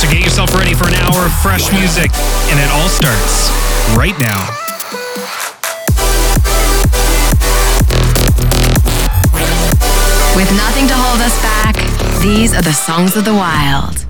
So get yourself ready for an hour of fresh music, and it all starts right now. With nothing to hold us back, these are the songs of the wild.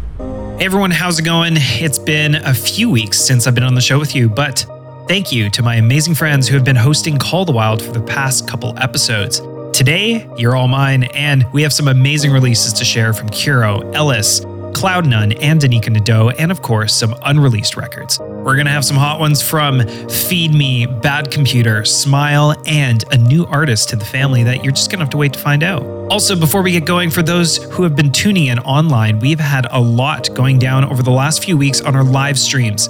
Hey everyone, how's it going? It's been a few weeks since I've been on the show with you, but thank you to my amazing friends who have been hosting Call the Wild for the past couple episodes. Today, you're all mine, and we have some amazing releases to share from Kuro, Ellis, Cloud None, and Danica Nadeau, and of course, some unreleased records. We're gonna have some hot ones from Feed Me, Bad Computer, Smile, and a new artist to the family that you're just gonna have to wait to find out. Also, before we get going, for those who have been tuning in online, we've had a lot going down over the last few weeks on our live streams.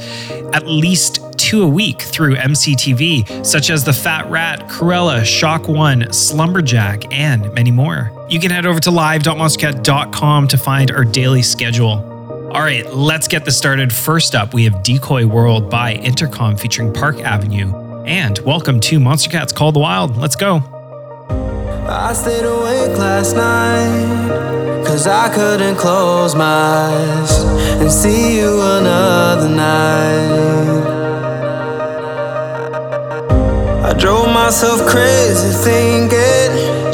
At least two a week through MCTV, such as The Fat Rat, Corella, Shock One, Slumberjack, and many more. You can head over to live.monstercat.com to find our daily schedule. All right, let's get this started. First up, we have Decoy World by Intercom featuring Park Avenue. And welcome to Monstercat's Call the Wild. Let's go. I stayed awake last night Cause I couldn't close my eyes And see you another night I drove myself crazy thinking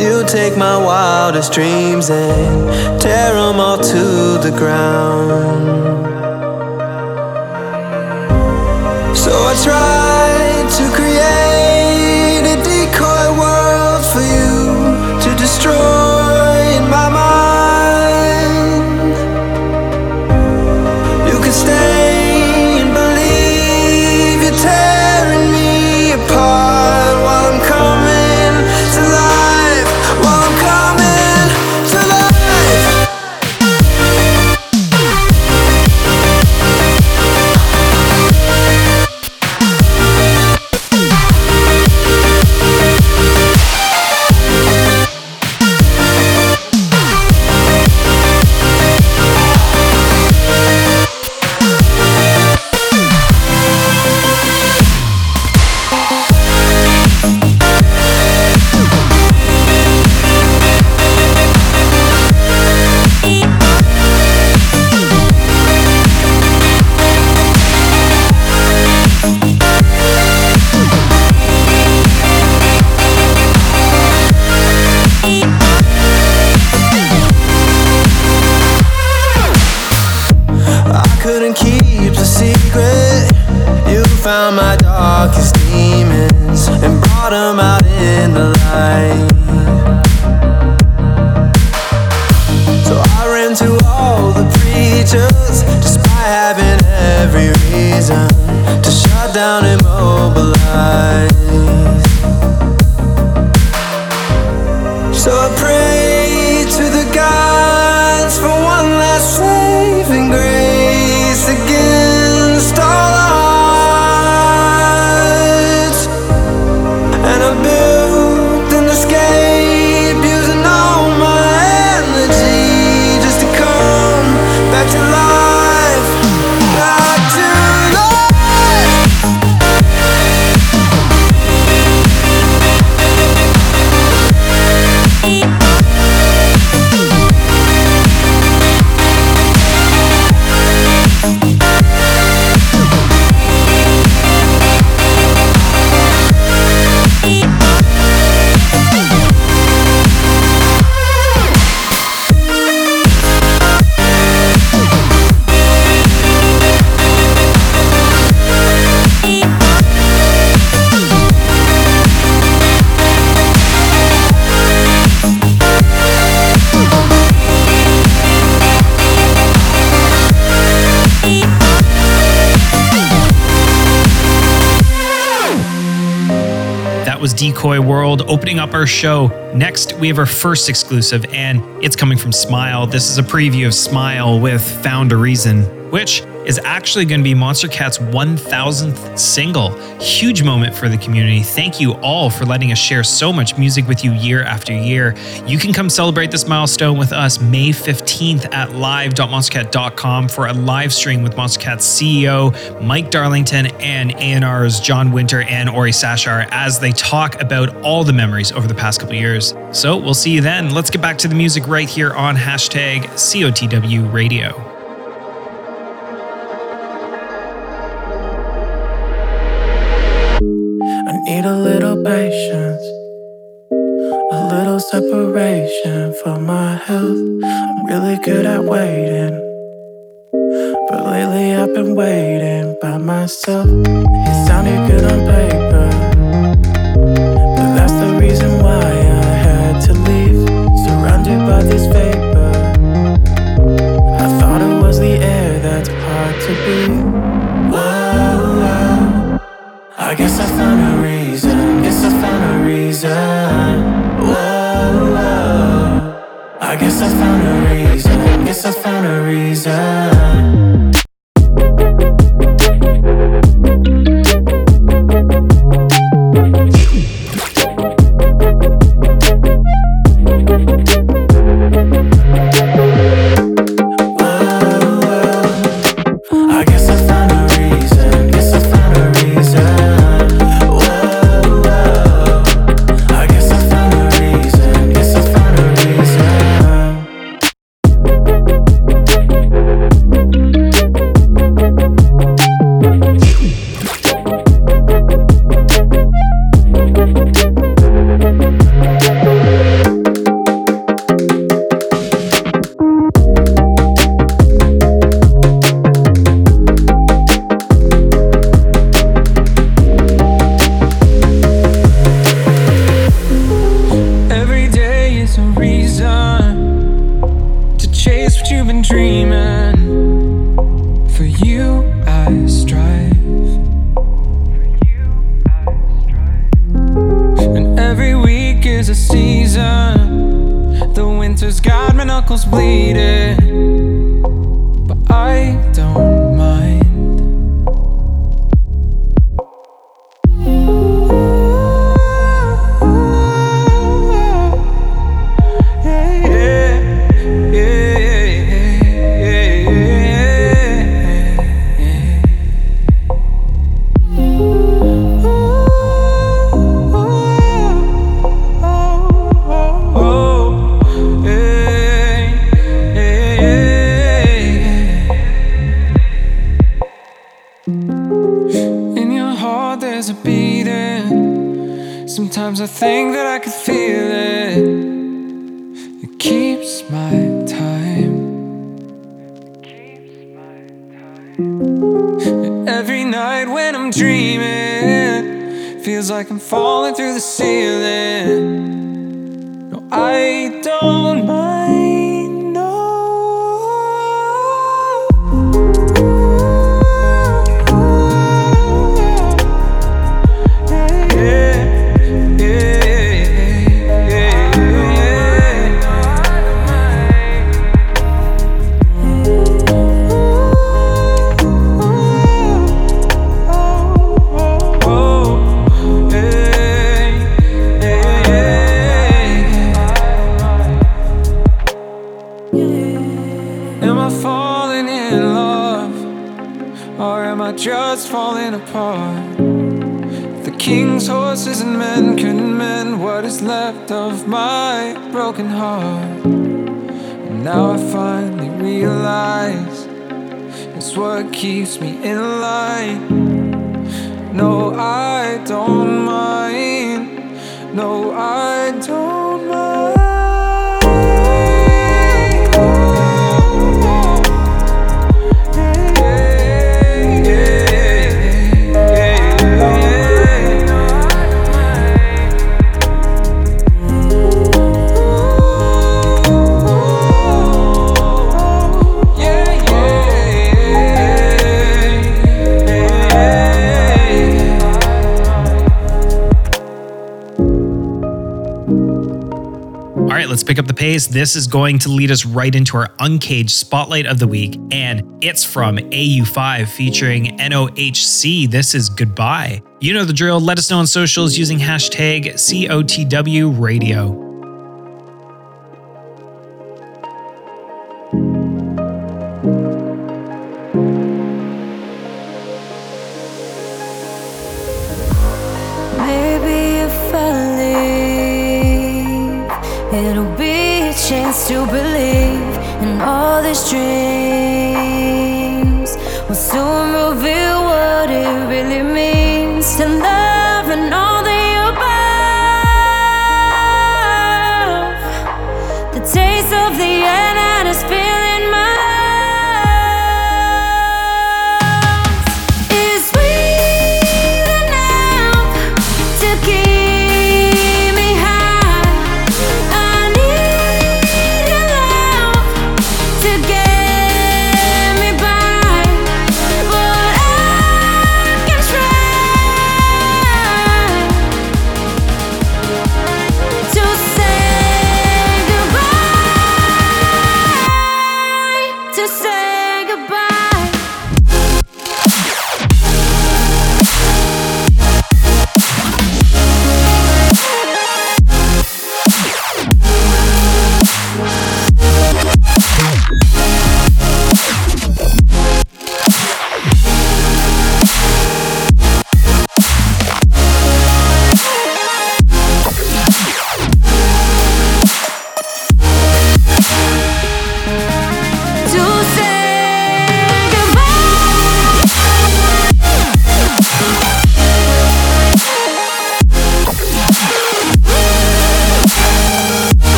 You'd take my wildest dreams And tear them all to the ground. So I tried Decoy World opening up our show. Next, we have our first exclusive, and it's coming from Smile. This is a preview of Smile with Found a Reason, which is actually going to be Monster Cat's 1000th single. Huge moment for the community. Thank you all for letting us share so much music with you year after year. You can come celebrate this milestone with us May 15th at live.monstercat.com for a live stream with Monster Cat's CEO, Mike Darlington, and A&R's John Winter and Ori Sashar as they talk about all the memories over the past couple years. So we'll see you then. Let's get back to the music right here on hashtag COTW Radio. Separation for my health. I'm really good at waiting, but lately I've been waiting by myself. It pick up the pace. This is going to lead us right into our Uncaged Spotlight of the Week, and it's from AU5 featuring NOHC. This is Goodbye. You know the drill. Let us know on socials using hashtag COTW Radio. To believe in all these dreams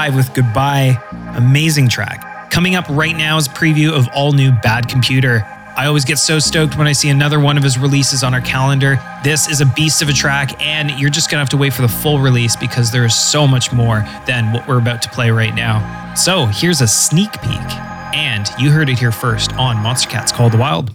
AU5 with Goodbye. Amazing track. Coming up right now is preview of all new Bad Computer. I always get so stoked when I see another one of his releases on our calendar. This is a beast of a track, and you're just gonna have to wait for the full release because there is so much more than what we're about to play right now. So here's a sneak peek, and you heard it here first on Monstercat's Call the Wild.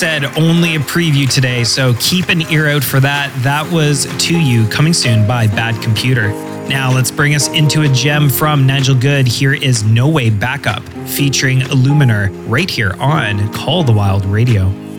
Said, only a preview today, so keep an ear out for that. That was To You coming soon by Bad Computer. Now let's bring us into a gem from Nigel Good. Here is No Way Backup featuring Illuminor right here on Call the Wild Radio.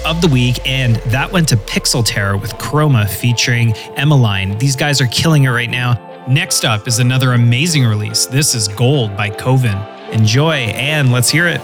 of the week, and that went to Pixel Terror with Chroma featuring Emmeline. These guys are killing it right now. Next up is another amazing release. This is Gold by Coven. Enjoy, and let's hear it.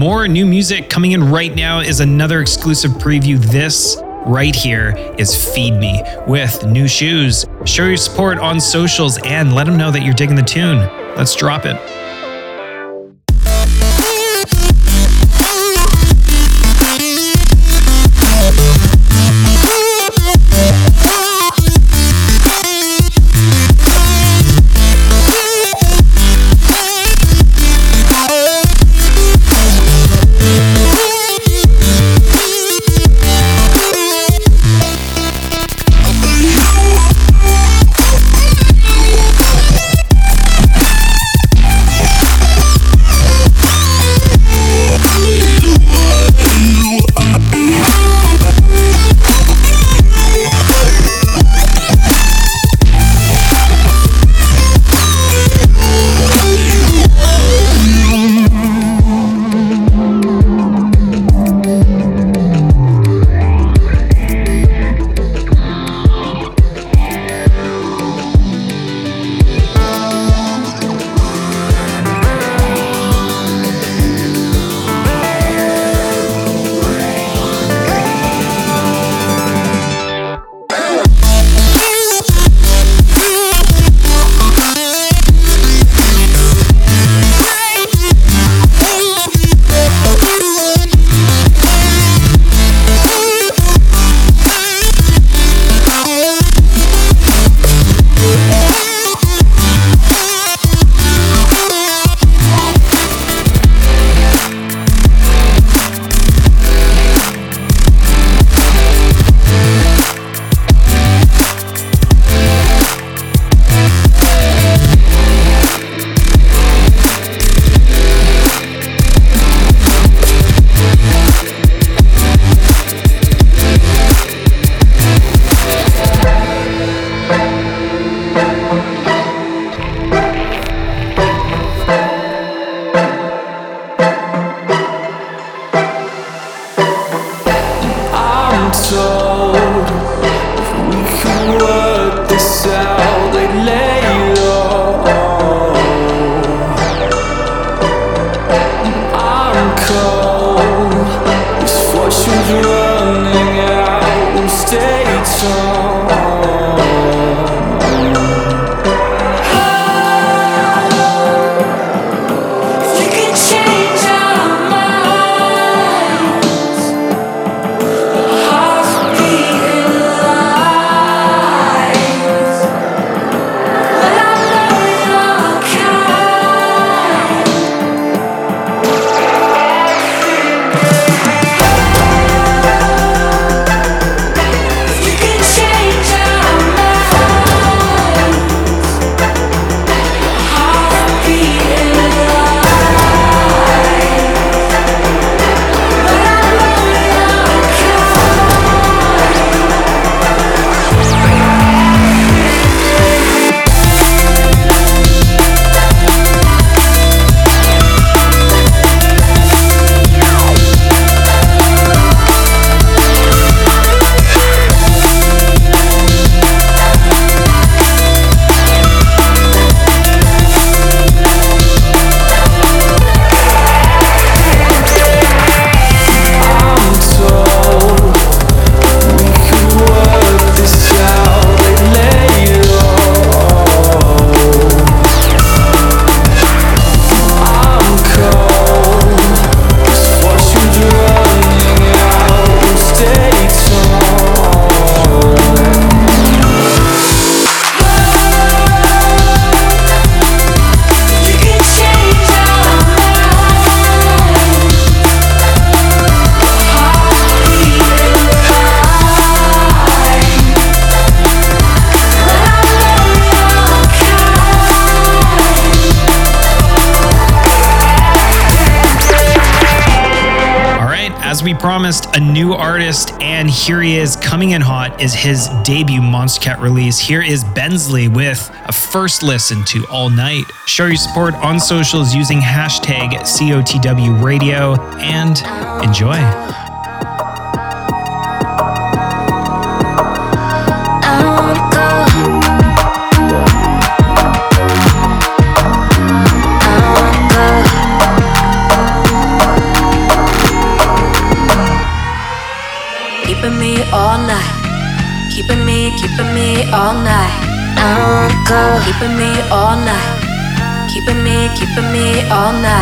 More new music coming in right now is another exclusive preview. This right here is Feed Me with new shoes. Show your support on socials and let them know that you're digging the tune. Let's drop it. Promised a new artist, and here he is coming in hot is his debut Monstercat release. Here is Bensley with a first listen to All Night. Show your support on socials using hashtag COTW radio and enjoy. keeping me all night.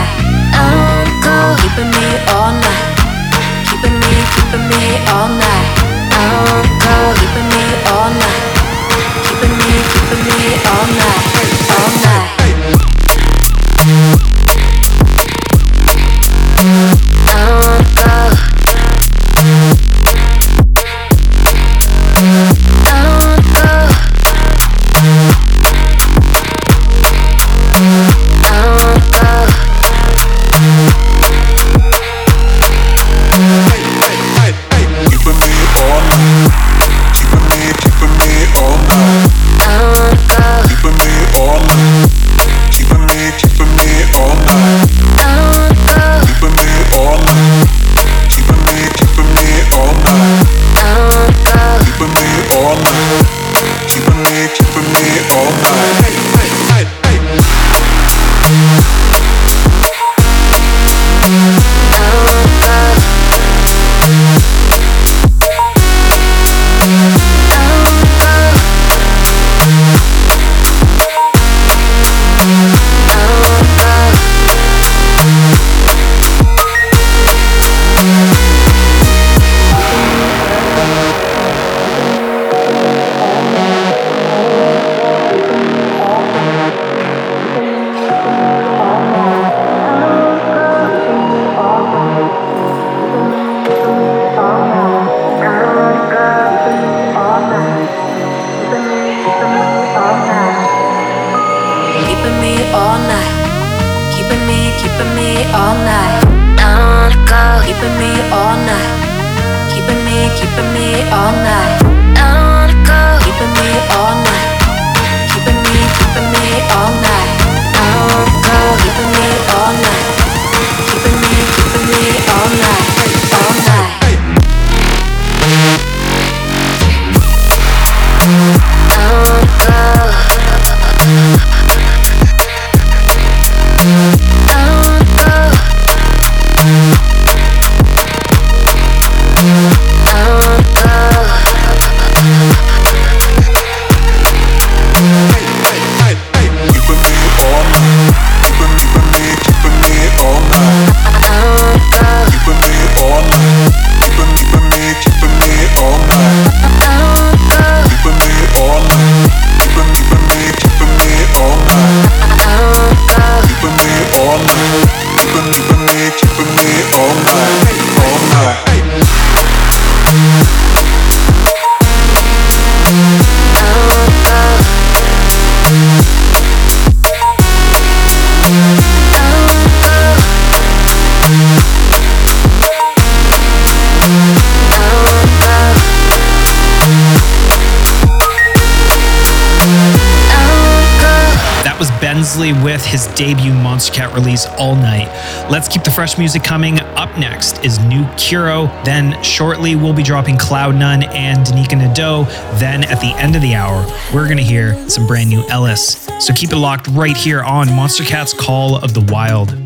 debut Monstercat release all night. Let's keep the fresh music coming. Up next is New Kiro. Then shortly we'll be dropping Cloudnone and Danyka Nadeau. Then at the end of the hour, we're gonna hear some brand new Ellis. So keep it locked right here on Monstercat's Call of the Wild.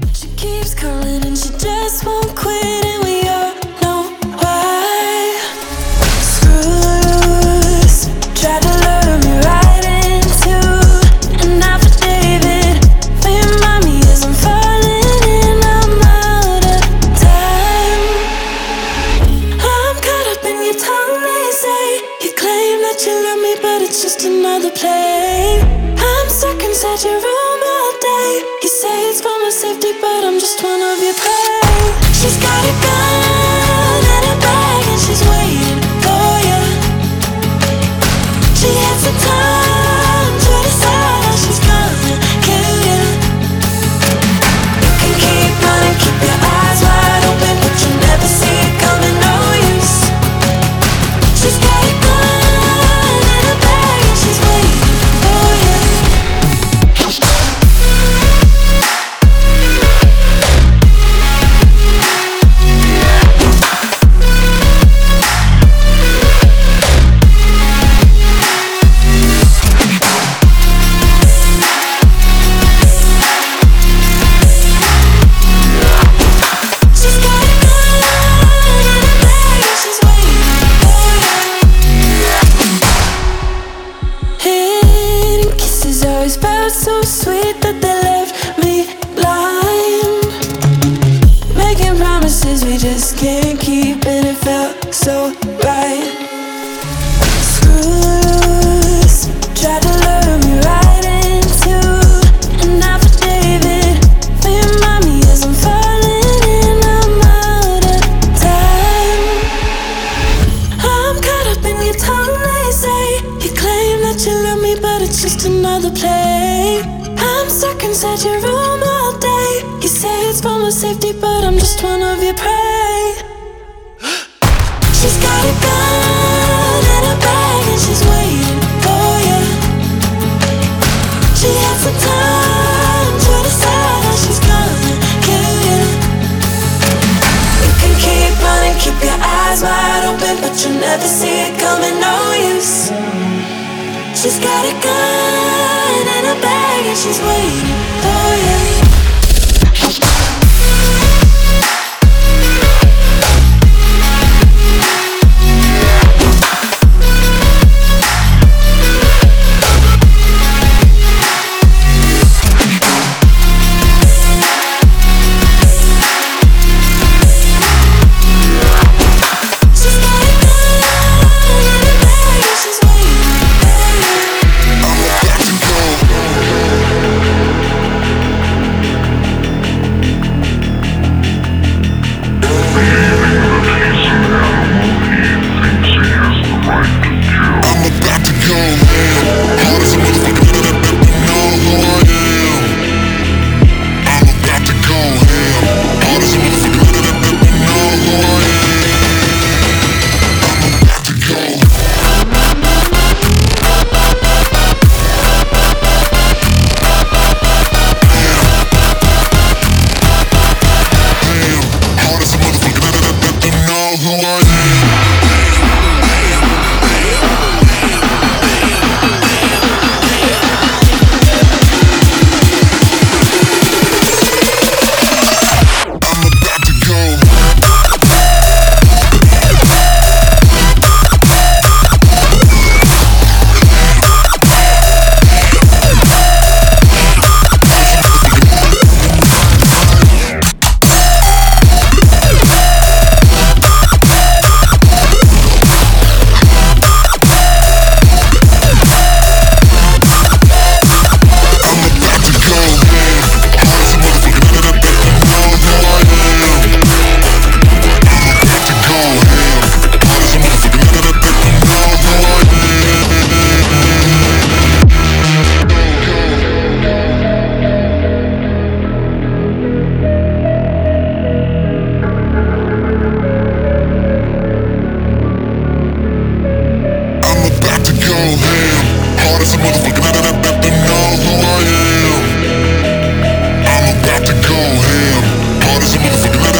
artists a motherfucking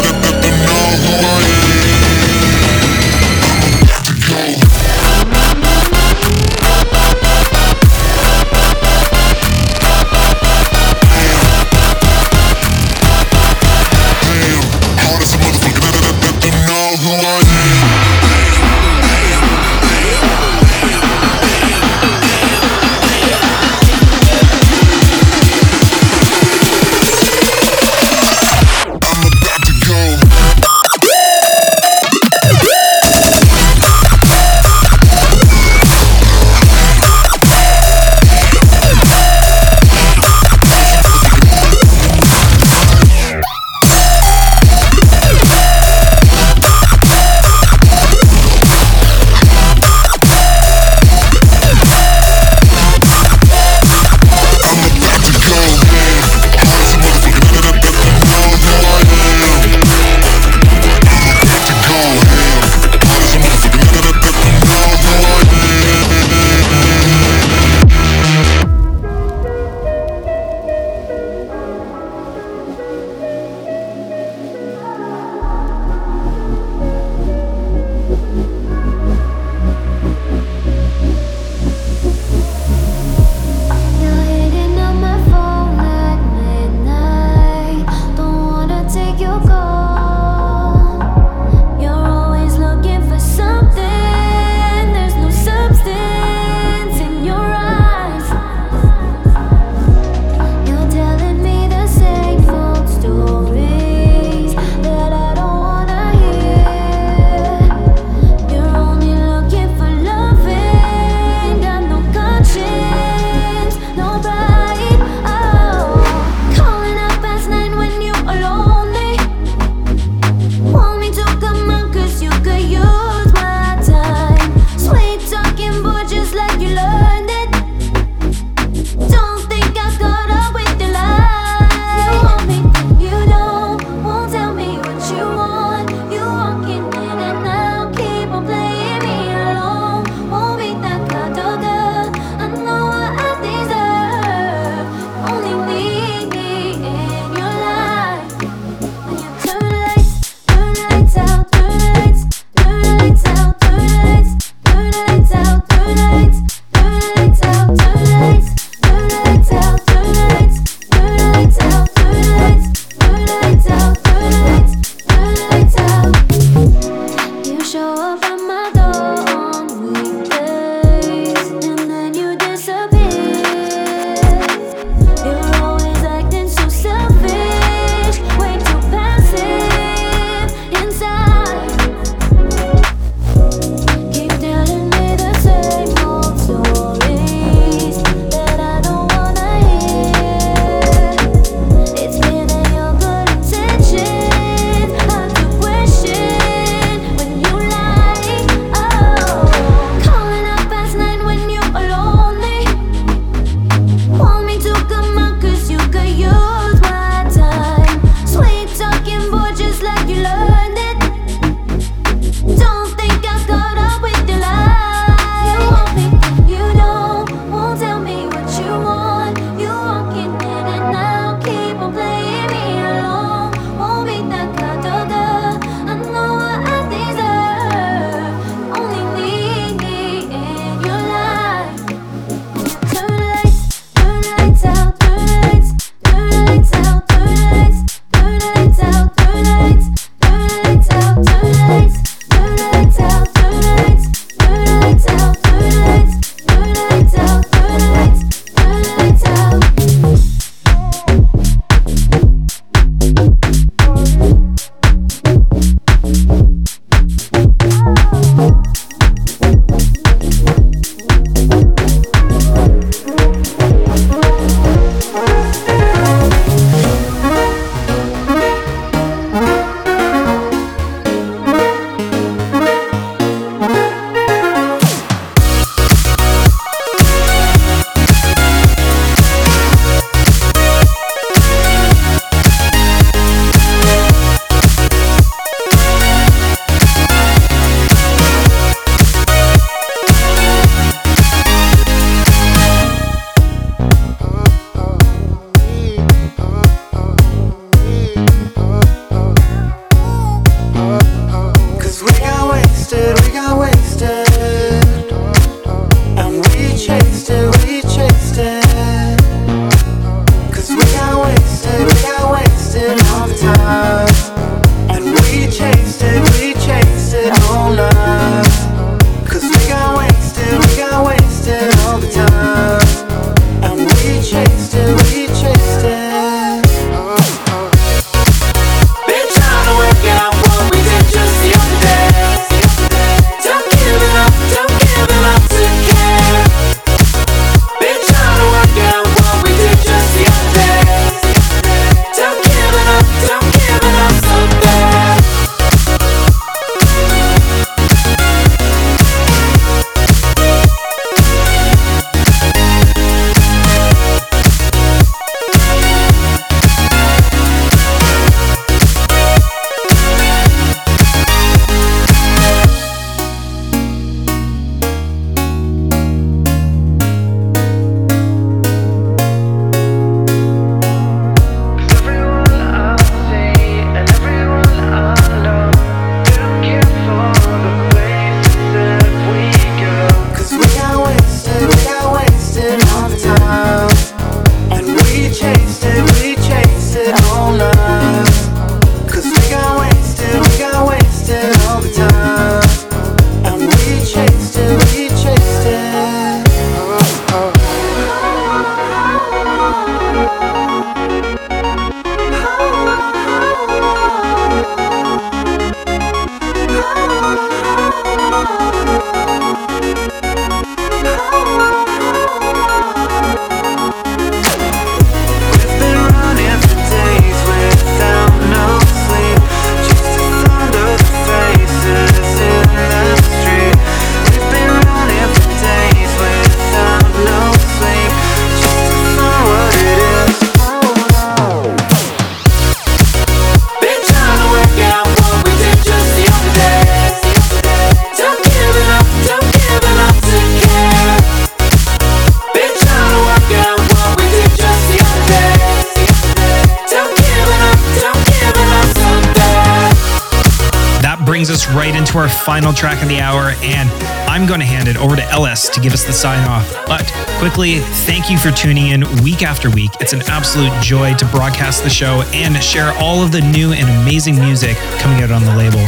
thank you for tuning in week after week. It's an absolute joy to broadcast the show and share all of the new and amazing music coming out on the label.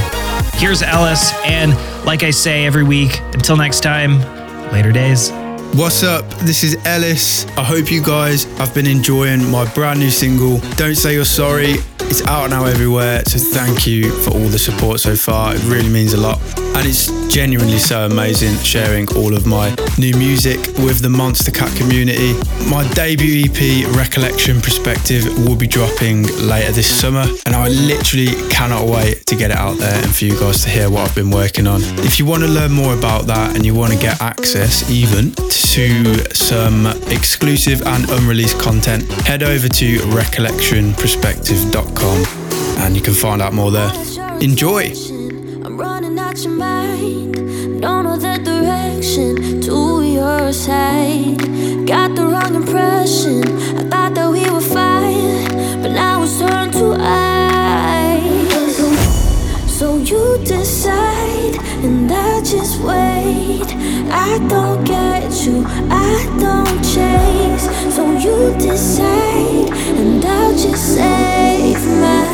Here's Ellis, and like I say every week, until next time, later days. What's up? This is Ellis. I hope you guys have been enjoying my brand new single, Don't Say You're Sorry. It's out now everywhere, so thank you for all the support so far. It really means a lot. And it's genuinely so amazing sharing all of my new music with the Monstercat community. My debut EP, Recollection Perspective, will be dropping later this summer, and I literally cannot wait to get it out there and for you guys to hear what I've been working on. If you want to learn more about that and you want to get access even to some exclusive and unreleased content, head over to recollectionperspective.com and you can find out more there. Enjoy! To your side. Got the wrong impression. I thought that we were fine, but now it's turned to ice. So you decide, and I just wait. I don't get you, I don't chase. So you decide, and I'll just save my